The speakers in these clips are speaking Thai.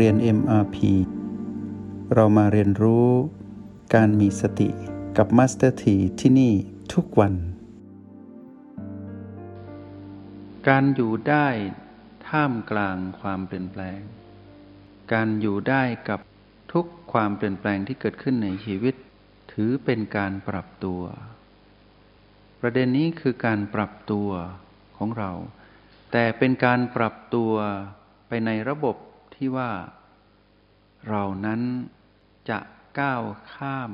เรียน MRP เรามาเรียนรู้การมีสติกับ Master T ที่ที่นี่ทุกวัน การอยู่ได้ท่ามกลางความเปลี่ยนแปลง การอยู่ได้กับทุกความเปลี่ยนแปลงที่เกิดขึ้นในชีวิต ถือเป็นการปรับตัว ประเด็นนี้คือการปรับตัวของเรา แต่เป็นการปรับตัวไปในระบบ ที่ว่า เรานั้นจะก้าวข้าม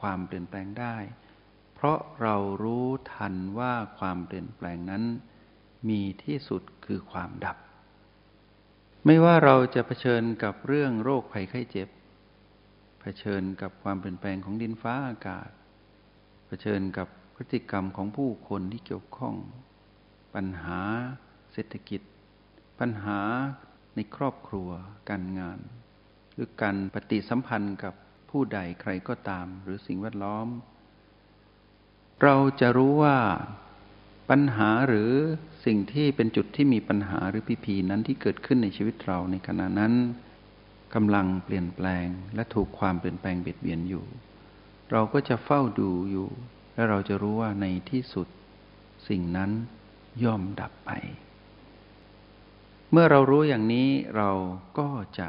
ความเปลี่ยนแปลงได้ เพราะเรารู้ทันว่าความเปลี่ยนแปลงนั้น มีที่สุดคือความดับ ไม่ว่าเราจะเผชิญกับเรื่องโรคภัยไข้เจ็บ เผชิญกับความเปลี่ยนแปลงของดินฟ้าอากาศ เผชิญกับพฤติกรรมของผู้คนที่เกี่ยวข้อง ปัญหาเศรษฐกิจ ปัญหา ในครอบครัว การงาน หรือการปฏิสัมพันธ์กับผู้ใดใครก็ตาม หรือสิ่งแวดล้อม เราจะรู้ว่าปัญหาหรือสิ่งที่เป็นจุดที่มีปัญหาหรือพีพีนั้นที่เกิดขึ้นในชีวิตเราในขณะนั้นกำลังเปลี่ยนแปลงและถูกความเปลี่ยนแปลงเบียดเบียนอยู่ เราก็จะเฝ้าดูอยู่ และเราจะรู้ว่าในที่สุดสิ่งนั้นย่อมดับไป เมื่อเรารู้อย่างนี้เราก็จะ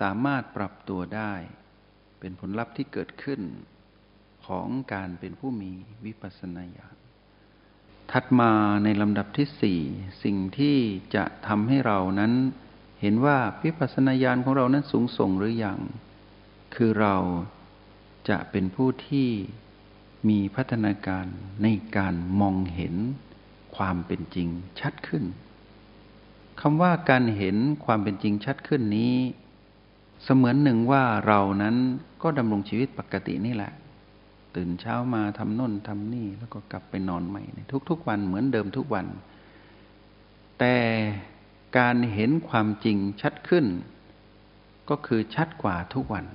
สามารถปรับตัวได้ เป็นผลลัพธ์ที่เกิดขึ้นของการเป็นผู้มีวิปัสสนาญาณถัดมาในลำดับที่สี่สิ่งที่จะทำให้เรานั้น เห็นว่าวิปัสสนาญาณของเรานั้นสูงส่งหรืออยัง คือเราจะเป็นผู้ที่มีพัฒนาการในการมองเห็นความเป็นจริงชัดขึ้น คำว่าการเห็นความเป็นจริงชัดขึ้นนี้ เสมือนหนึ่งว่าเรานั้นก็ดำรงชีวิตปกตินี่แหละ ตื่นเช้ามาทำน่นทำนี่แล้วก็กลับไปนอนใหม่ทุกๆวันเหมือนเดิมทุกวัน แต่การเห็นความจริงชัดขึ้น ก็คือชัดกว่าทุกวัน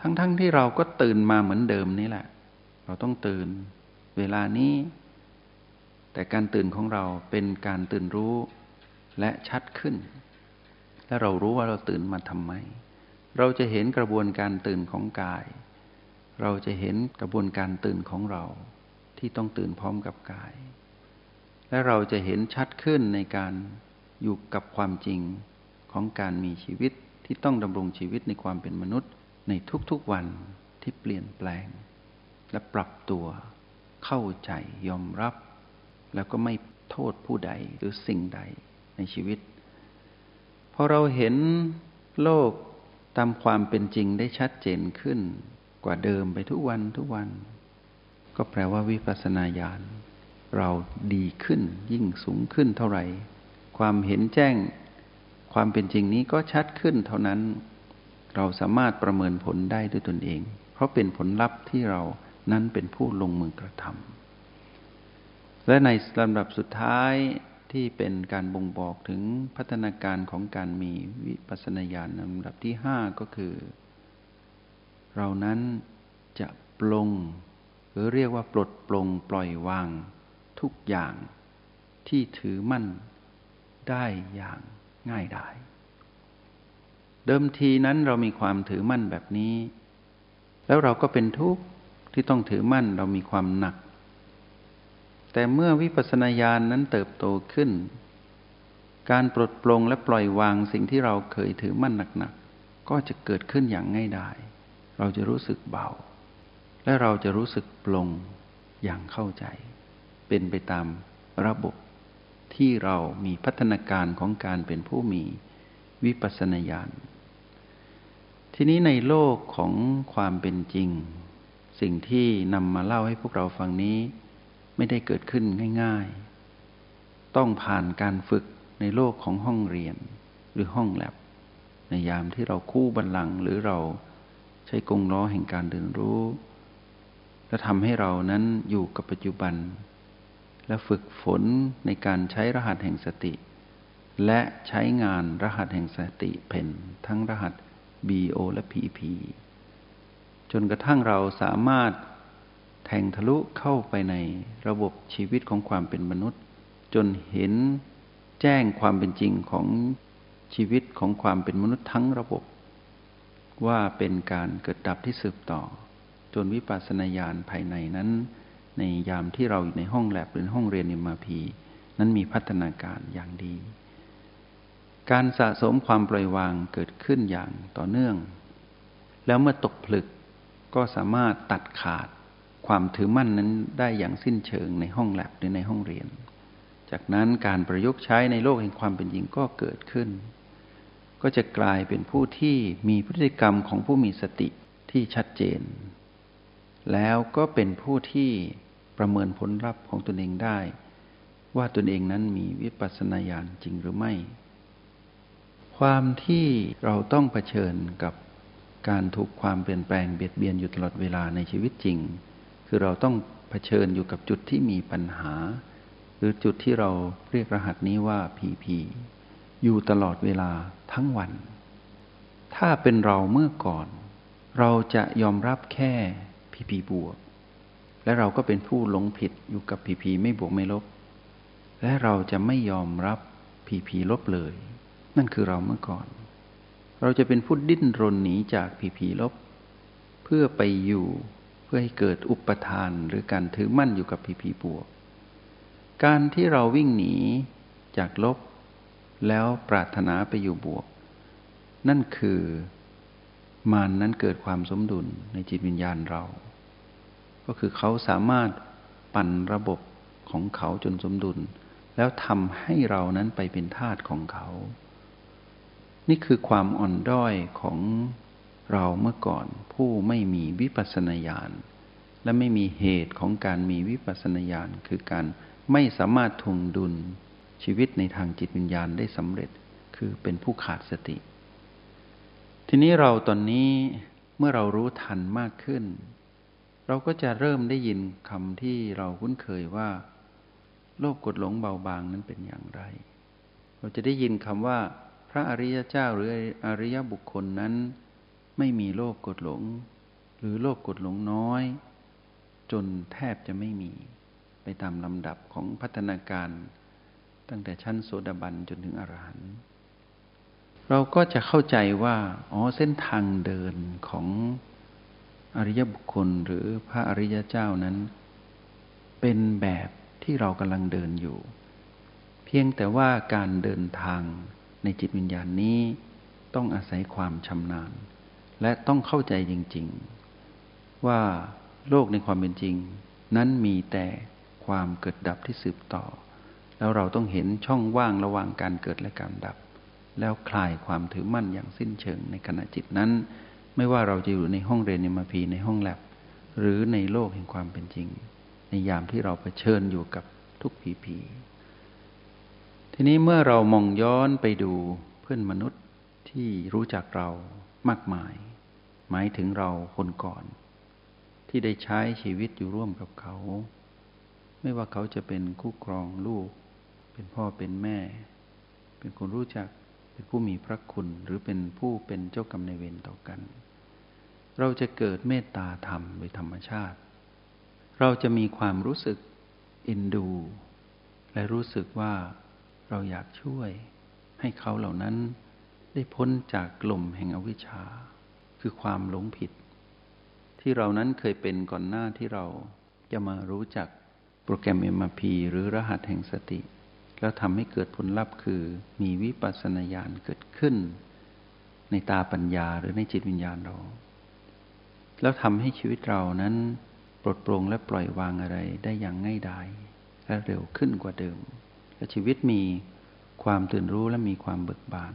ทั้งๆทที่เราก็ตื่นมาเหมือนเดิมนี่แหละ เราต้องตื่นเวลานี้ แต่การตื่นของเราเป็นการตื่นรู้ และชัดขึ้น และเรารู้ว่าเราตื่นมาทำไม เราจะเห็นกระบวนการตื่นของกาย เราจะเห็นกระบวนการตื่นของเราที่ต้องตื่นพร้อมกับกาย และเราจะเห็นชัดขึ้นในการอยู่กับความจริงของการมีชีวิตที่ต้องดำรงชีวิตในความเป็นมนุษย์ในทุกๆวันที่เปลี่ยนแปลง และปรับตัวเข้าใจยอมรับ แล้วก็ไม่โทษผู้ใดหรือสิ่งใด ในชีวิต พอเราเห็นโลกตามความเป็นจริงได้ชัดเจนขึ้นกว่าเดิมไปทุกวันทุกวัน ก็แปลว่าวิปัสสนาญาณเราดีขึ้นยิ่งสูงขึ้นเท่าไหร่ ความเห็นแจ้ง ความเป็นจริงนี้ก็ชัดขึ้นเท่านั้น เราสามารถประเมินผลได้ด้วยตนเอง เพราะเป็นผลลัพธ์ที่เรานั้นเป็นผู้ลงมือกระทำและในลำดับสุดท้าย ที่เป็นการบ่งบอกถึงพัฒนาการของการมีวิปัสสนาญาณลำดับที่ห้าก็คือ เรานั้นจะปลง หรือเรียกว่าปลดปลงปล่อยวางทุกอย่างที่ถือมั่นได้อย่างง่ายดาย เดิมทีนั้นเรามีความถือมั่นแบบนี้ แล้วเราก็เป็นทุกข์ที่ต้องถือมั่นเรามีความหนัก แต่เมื่อวิปัสสนาญาณนนั้นเติบโตขึ้น การปลดปลงและปล่อยวางสิ่งที่เราเคยถือมั่นหนักๆก็จะเกิดขึ้นอย่างง่ายดายเราจะรู้สึกเบา และเราจะรู้สึกปลงอย่างเข้าใจ เป็นไปตามระบบที่เรามีพัฒนาการของการเป็นผู้มีวิปัสสนาญาณ ทีนี้ในโลกของความเป็นจริง สิ่งที่นำมาเล่าให้พวกเราฟังนี้ ไม่ได้เกิดขึ้นง่ายๆ ต้องผ่านการฝึกในโลกของห้องเรียนหรือห้องแลบในยามที่เราคู่บันลังหรือเราใช้กงล้อแห่งการเดินรู้ และทำให้เรานั้นอยู่กับปัจจุบัน และฝึกฝนในการใช้รหัสแห่งสติ และใช้งานรหัสแห่งสติเพนทั้งรหัส BO และ PP จนกระทั่งเราสามารถ ทงทะลุเข้าไปในระบบชีวิตของความเป็นมนุษย์ จนเห็นแจ้งความเป็นจริงของชีวิตของความเป็นมนุษย์ทั้งระบบ ว่าเป็นการเกิดดับที่สืบต่อ จนวิปัสสนาญาณภายในนั้น ในยามที่เราอยู่ในห้องแลบหรือห้องเรียนนิมาพีนั้นมีพัฒนาการอย่างดี การสะสมความปล่อยวางเกิดขึ้นอย่างต่อเนื่อง แล้วเมื่อตกผลึกก็สามารถตัดขาด ความถือมั่นนั้นได้อย่างสิ้นเชิงในห้องแลบหรือในห้องเรียน จากนั้นการประยุกต์ใช้ในโลกแห่งความเป็นจริงก็เกิดขึ้น ก็จะกลายเป็นผู้ที่มีพฤติกรรมของผู้มีสติที่ชัดเจน แล้วก็เป็นผู้ที่ประเมินผลลัพธ์ของตนเองได้ ว่าตนเองนั้นมีวิปัสสนาญาณจริงหรือไม่ ความที่เราต้องเผชิญกับการถูกความเปลี่ยนแปลงเบียดเบียนอยู่ตลอดเวลาในชีวิตจริง คือเราต้องเผชิญอยู่กับจุดที่มีปัญหา หรือจุดที่เราเรียกรหัสนี้ว่าพีพีอยู่ตลอดเวลาทั้งวัน ถ้าเป็นเราเมื่อก่อน เราจะยอมรับแค่พีพีบวก และเราก็เป็นผู้หลงผิดอยู่กับพีพีไม่บวกไม่ลบ และเราจะไม่ยอมรับพีพีลบเลย นั่นคือเราเมื่อก่อน เราจะเป็นผู้ดิ้นรนหนีจากผีผีลบ เพื่อไปอยู่ พื่อให้เกิดอุปทานหรือการถือมั่นอยู่กับผีผีบวก การที่เราวิ่งหนีจากลบ แล้วปรารถนาไปอยู่บวก นั่นคือมานนั้นเกิดความสมดุลในจิตวิญญาณเรา ก็คือเขาสามารถปั่นระบบของเขาจนสมดุล แล้วทำให้เรานั้นไปเป็นทาสของเขา นี่คือความอ่อนด้อยของ เราเมื่อก่อนผู้ไม่มีวิปัสสนาญาณและไม่มีเหตุของการมีวิปัสสนาญาณคือการไม่สามารถทวงดุลชีวิตในทางจิตวิญญาณได้สำเร็จ คือเป็นผู้ขาดสติ ทีนี้เราตอนนี้เมื่อเรารู้ทันมากขึ้น เราก็จะเริ่มได้ยินคำที่เราคุ้นเคยว่า โลกกดหลงเบาบางนั้นเป็นอย่างไร เราจะได้ยินคำว่า พระอริยเจ้าหรืออริยบุคคลนั้น ไม่มีโลกกดหลง หรือโลกกดหลงน้อย จนแทบจะไม่มี ไปตามลำดับของพัฒนาการ ตั้งแต่ชั้นโสดาบันจนถึงอรหันต์เราก็จะเข้าใจว่าอ๋อเส้นทางเดินของอริยบุคคลหรือพระอริยเจ้านั้น เป็นแบบที่เรากำลังเดินอยู่ เพียงแต่ว่าการเดินทางในจิตวิญญาณนี้ต้องอาศัยความชำนาญ และต้องเข้าใจจริง ๆ ว่าโลกในความเป็นจริง นั้นมีแต่ความเกิดดับที่สืบต่อ แล้วเราต้องเห็นช่องว่างระหว่างการเกิดและการดับ แล้วคลายความถือมั่นอย่างสิ้นเชิงในขณะจิตนั้น ไม่ว่าเราจะอยู่ในห้องเรียนในมาพีในห้องแลบหรือในโลกแห่งความเป็นจริง ในยามที่เราเผชิญอยู่กับทุกผีผีทีนี้เมื่อเรามองย้อนไปดูเพื่อนมนุษย์ที่รู้จักเรามากมาย หมายถึงเราคนก่อน ที่ได้ใช้ชีวิตอยู่ร่วมกับเขา ไม่ว่าเขาจะเป็นคู่ครองลูก เป็นพ่อเป็นแม่ เป็นคนรู้จัก เป็นผู้มีพระคุณหรือเป็นผู้เป็นเจ้ากรรมในเวรต่อกัน เราจะเกิดเมตตาธรรมโดยธรรมชาติ เราจะมีความรู้สึกอินดู และรู้สึกว่าเราอยากช่วยให้เขาเหล่านั้นได้พ้นจากกลุ่มแห่งอวิชชา คือความหลงผิด ที่เรานั้นเคยเป็นก่อนหน้าที่เราจะมารู้จักโปรแกรม MRP หรือรหัสแห่งสติ แล้วทำให้เกิดผลลัพธ์คือมีวิปัสสนาญาณเกิดขึ้น ในตาปัญญาหรือในจิตวิญญาณเรา แล้วทำให้ชีวิตเรานั้นปลดปลงและปล่อยวางอะไรได้อย่างง่ายดายและเร็วขึ้นกว่าเดิม และชีวิตมีความตื่นรู้และมีความเบิกบาน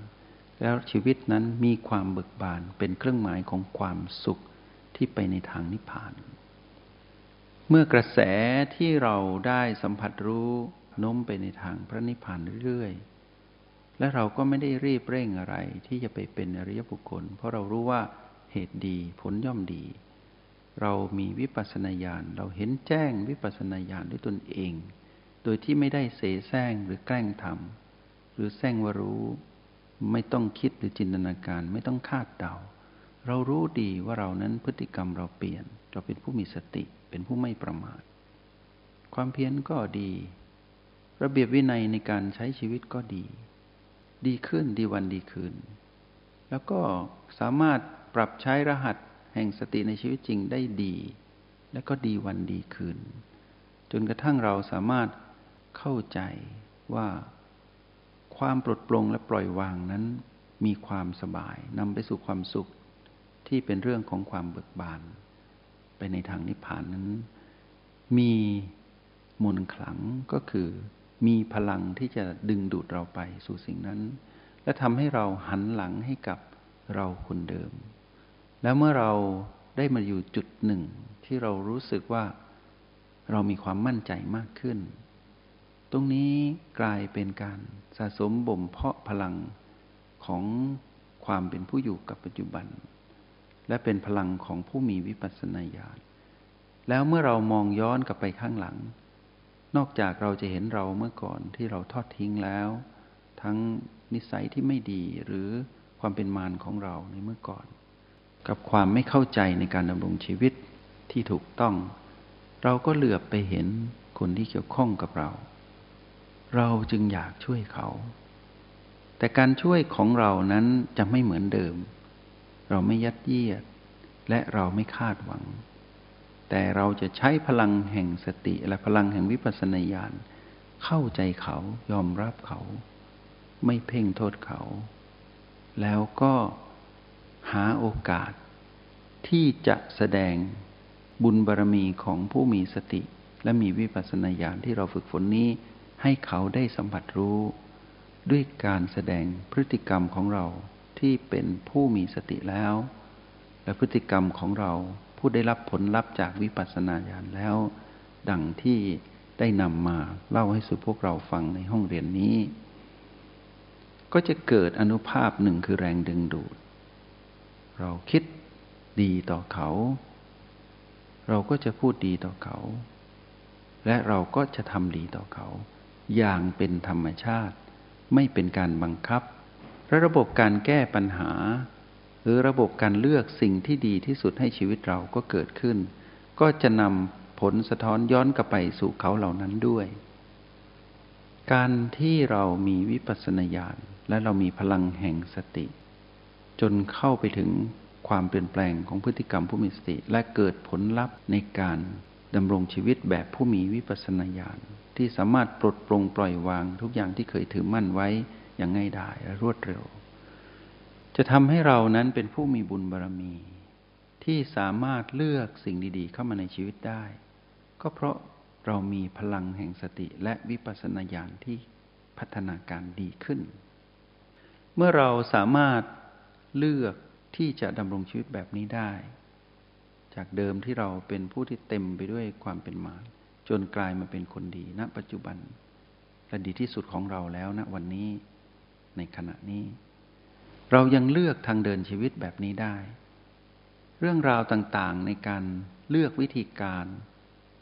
แล้วชีวิตนั้นมีความเบิกบานเป็นเครื่องหมายของความสุขที่ไปในทางนิพพาน เมื่อกระแสที่เราได้สัมผัสรู้น้มไปในทางพระนิพพานเรื่อยๆ และเราก็ไม่ได้รีบเร่งอะไรที่จะไปเป็นอริยบุคคล เพราะเรารู้ว่าเหตุดีผลย่อมดี เรามีวิปัสสนาญาณเราเห็นแจ้งวิปัสสนาญาณด้วยตนเอง โดยที่ไม่ได้เสแสร้งหรือแกล้งทำหรือแซงว่ารู้ ไม่ต้องคิดหรือจินตนาการไม่ต้องคาดเดา เรารู้ดีว่าเรานั้นพฤติกรรมเราเปลี่ยน เราเป็นผู้มีสติเป็นผู้ไม่ประมาท ความเพียรก็ดี ระเบียบวินัยในการใช้ชีวิตก็ดี ดีขึ้นดีวันดีคืน แล้วก็สามารถปรับใช้รหัสแห่งสติในชีวิตจริงได้ดี และก็ดีวันดีคืน จนกระทั่งเราสามารถเข้าใจว่า ความปลดปลงและปล่อยวางนั้น มีความสบายนำไปสู่ความสุขที่เป็นเรื่องของความเบิกบาน ไปในทางนิพพานนั้น มีมนขลังก็คือมีพลังที่จะดึงดูดเราไปสู่สิ่งนั้น และทำให้เราหันหลังให้กับเราคนเดิม แล้วเมื่อเราได้มาอยู่จุดหนึ่งที่เรารู้สึกว่าเรามีความมั่นใจมากขึ้น รงนี้กลายเป็นการสะสมบ่มเพาะพลังของความเป็นผู้อยู่กับปัจจุบัน และเป็นพลังของผู้มีวิปัสสนาญาณแล้วเมื่อเรามองย้อนกลับไปข้างหลัง นอกจากเราจะเห็นเราเมื่อก่อนที่เราทอดทิ้งแล้ว ทั้งนิสัยที่ไม่ดีหรือความเป็นมารของเราในเมื่อก่อน กับความไม่เข้าใจในการดำรงชีวิตที่ถูกต้อง เราก็เหลือบไปเห็นคนที่เกี่ยวข้องกับเรา เราจึงอยากช่วยเขา แต่การช่วยของเรานั้นจะไม่เหมือนเดิม เราไม่ยัดเยียด และเราไม่คาดหวัง แต่เราจะใช้พลังแห่งสติและพลังแห่งวิปัสสนาญาณเข้าใจเขายอมรับเขา ไม่เพ่งโทษเขา แล้วก็หาโอกาส ที่จะแสดงบุญบารรมีของผู้มีสติ และมีวิปัสสนาญาณที่เราฝึกฝนนี้ ให้เขาได้สัมผัสรู้ ด้วยการแสดงพฤติกรรมของเราที่เป็นผู้มีสติแล้ว และพฤติกรรมของเราผู้ได้รับผลลัพธ์จากวิปัสสนาญาณแล้ว ดังที่ได้นำมาเล่าให้สู่พวกเราฟังในห้องเรียนนี้ ก็จะเกิดอนุภาพหนึ่งคือแรงดึงดูด เราคิดดีต่อเขา เราก็จะพูดดีต่อเขา และเราก็จะทำดีต่อเขา อย่างเป็นธรรมชาติ ไม่เป็นการบังคับ และระบบการแก้ปัญหา หรือระบบการเลือกสิ่งที่ดีที่สุดให้ชีวิตเราก็เกิดขึ้น ก็จะนำผลสะท้อนย้อนกลับไปสู่เขาเหล่านั้นด้วย การที่เรามีวิปัสสนาญาณและเรามีพลังแห่งสติ จนเข้าไปถึงความเปลี่ยนแปลงของพฤติกรรมผู้มีสติ และเกิดผลลัพธ์ในการดำรงชีวิตแบบผู้มีวิปัสสนาญาณ ที่สามารถปลดปลงปล่อยวาง ทุกอย่างที่เคยถือมั่นไว้อย่างง่ายดายและรวดเร็ว จะทำให้เรานั้นเป็นผู้มีบุญบารรมี ที่สามารถเลือกสิ่งดี ๆ เข้ามาในชีวิตได้ ก็เพราะเรามีพลังแห่งสติและวิปัสสนาญาณที่พัฒนาการดีขึ้น เมื่อเราสามารถเลือกที่จะดำรงชีวิตแบบนี้ได้ จากเดิมที่เราเป็นผู้ที่เต็มไปด้วยความเป็นมาร จนกลายมาเป็นคนดีณปัจจุบันและดีที่สุดของเราแล้วณวันนี้ในขณะนี้ เรายังเลือกทางเดินชีวิตแบบนี้ได้ เรื่องราวต่างๆในการเลือกวิธีการ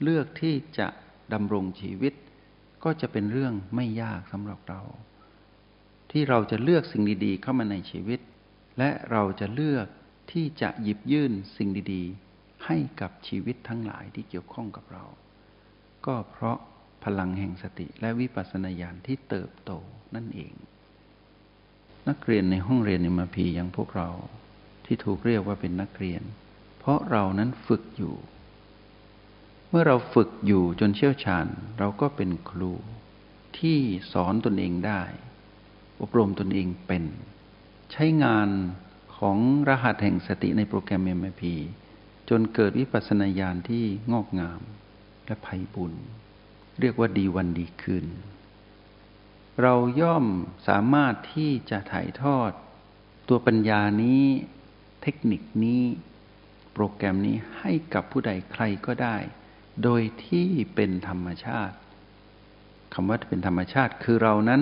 เลือกที่จะดำรงชีวิต ก็จะเป็นเรื่องไม่ยากสำหรับเรา ที่เราจะเลือกสิ่งดี ๆ เข้ามาในชีวิต และเราจะเลือกที่จะหยิบยื่นสิ่งดี ๆ ให้กับชีวิตทั้งหลายที่เกี่ยวข้องกับเรา ก็เพราะพลังแห่งสติและวิปัสสนาญาณที่เติบโตนั่นเอง นักเรียนในห้องเรียนในมาพีอย่างพวกเราที่ถูกเรียกว่าเป็นนักเรียน เพราะเรานั้นฝึกอยู่ เมื่อเราฝึกอยู่จนเชี่ยวชาญ เราก็เป็นครู ที่สอนตนเองได้ อบรมตนเองเป็น ใช้งานของรหัสแห่งสติในโปรแกรม MIP จนเกิดวิปัสสนาญาณที่งอกงาม และภัยบุญ เรียกว่าดีวันดีคืน เราย่อมสามารถที่จะถ่ายทอด ตัวปัญญานี้ เทคนิคนี้ โปรแกรมนี้ให้กับผู้ใดใครก็ได้ โดยที่เป็นธรรมชาติคำว่าเป็นธรรมชาติคือเรานั้น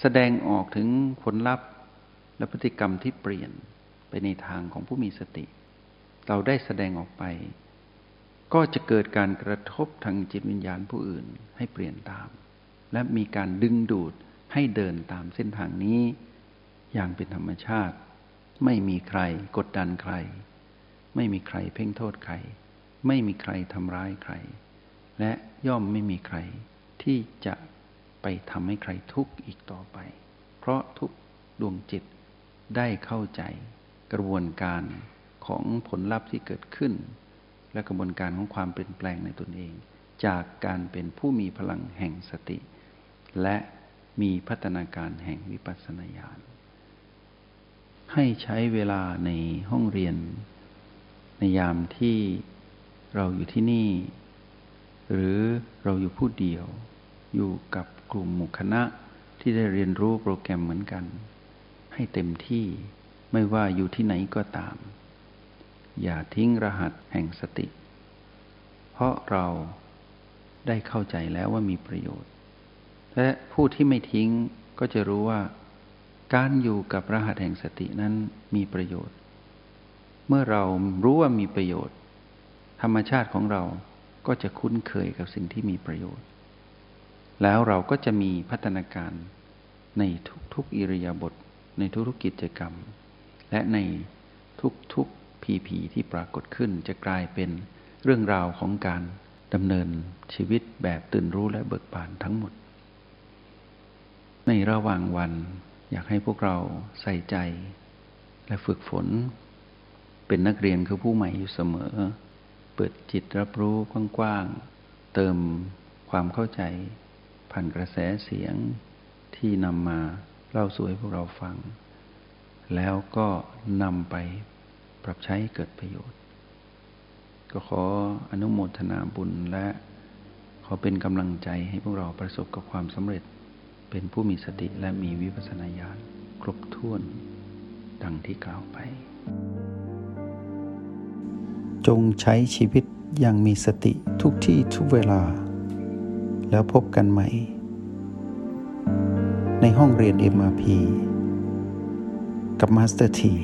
แสดงออกถึงผลลัพธ์และพฤติกรรมที่เปลี่ยนไปในทางของผู้มีสติ เราได้แสดงออกไป ก็จะเกิดการกระทบทางจิตวิญญาณผู้อื่นให้เปลี่ยนตาม และมีการดึงดูดให้เดินตามเส้นทางนี้ อย่างเป็นธรรมชาติ ไม่มีใครกดดันใคร ไม่มีใครเพ่งโทษใคร ไม่มีใครทำร้ายใคร และย่อมไม่มีใครที่จะไปทำให้ใครทุกข์อีกต่อไป เพราะทุกดวงจิตได้เข้าใจกระบวนการของผลลัพธ์ที่เกิดขึ้น และกระบวนการของความเปลี่ยนแปลงในตนเอง จากการเป็นผู้มีพลังแห่งสติ และมีพัฒนาการแห่งวิปัสสนาญาณให้ใช้เวลาในห้องเรียน ในยามที่เราอยู่ที่นี่ หรือเราอยู่ผู้เดียว อยู่กับกลุ่มหมู่คณะที่ได้เรียนรู้โปรแกรมเหมือนกัน ให้เต็มที่ไม่ว่าอยู่ที่ไหนก็ตาม อย่าทิ้งรหัสแห่งสติ เพราะเราได้เข้าใจแล้วว่ามีประโยชน์ และผู้ที่ไม่ทิ้งก็จะรู้ว่า การอยู่กับรหัสแห่งสตินั้นมีประโยชน์ เมื่อเรารู้ว่ามีประโยชน์ ธรรมชาติของเราก็จะคุ้นเคยกับสิ่งที่มีประโยชน์ แล้วเราก็จะมีพัฒนาการในทุกๆอิริยาบถในทุกๆกิจกรรม และในทุกๆ พีพีที่ปรากฏขึ้นจะกลายเป็นเรื่องราวของการดำเนินชีวิตแบบตื่นรู้และเบิกบานทั้งหมด ในระหว่างวันอยากให้พวกเราใส่ใจ และฝึกฝน เป็นนักเรียนคือผู้ใหม่อยู่เสมอ เปิดจิตรับรู้กว้างๆ เติมความเข้าใจ ผ่านกระแสเสียงที่นำมาเล่าสู่ให้พวกเราฟัง แล้วก็นำไป ปรับใช้ให้เกิดประโยชน์ ก็ขออนุโมทนาบุญและขอเป็นกำลังใจให้พวกเราประสบกับความสำเร็จเป็นผู้มีสติและมีวิปัสสนาญาณครบถ้วนดังที่กล่าวไป จงใช้ชีวิตอย่างมีสติทุกที่ทุกเวลา แล้วพบกันใหม่ ในห้องเรียน MRP กับมาสเตอร์ที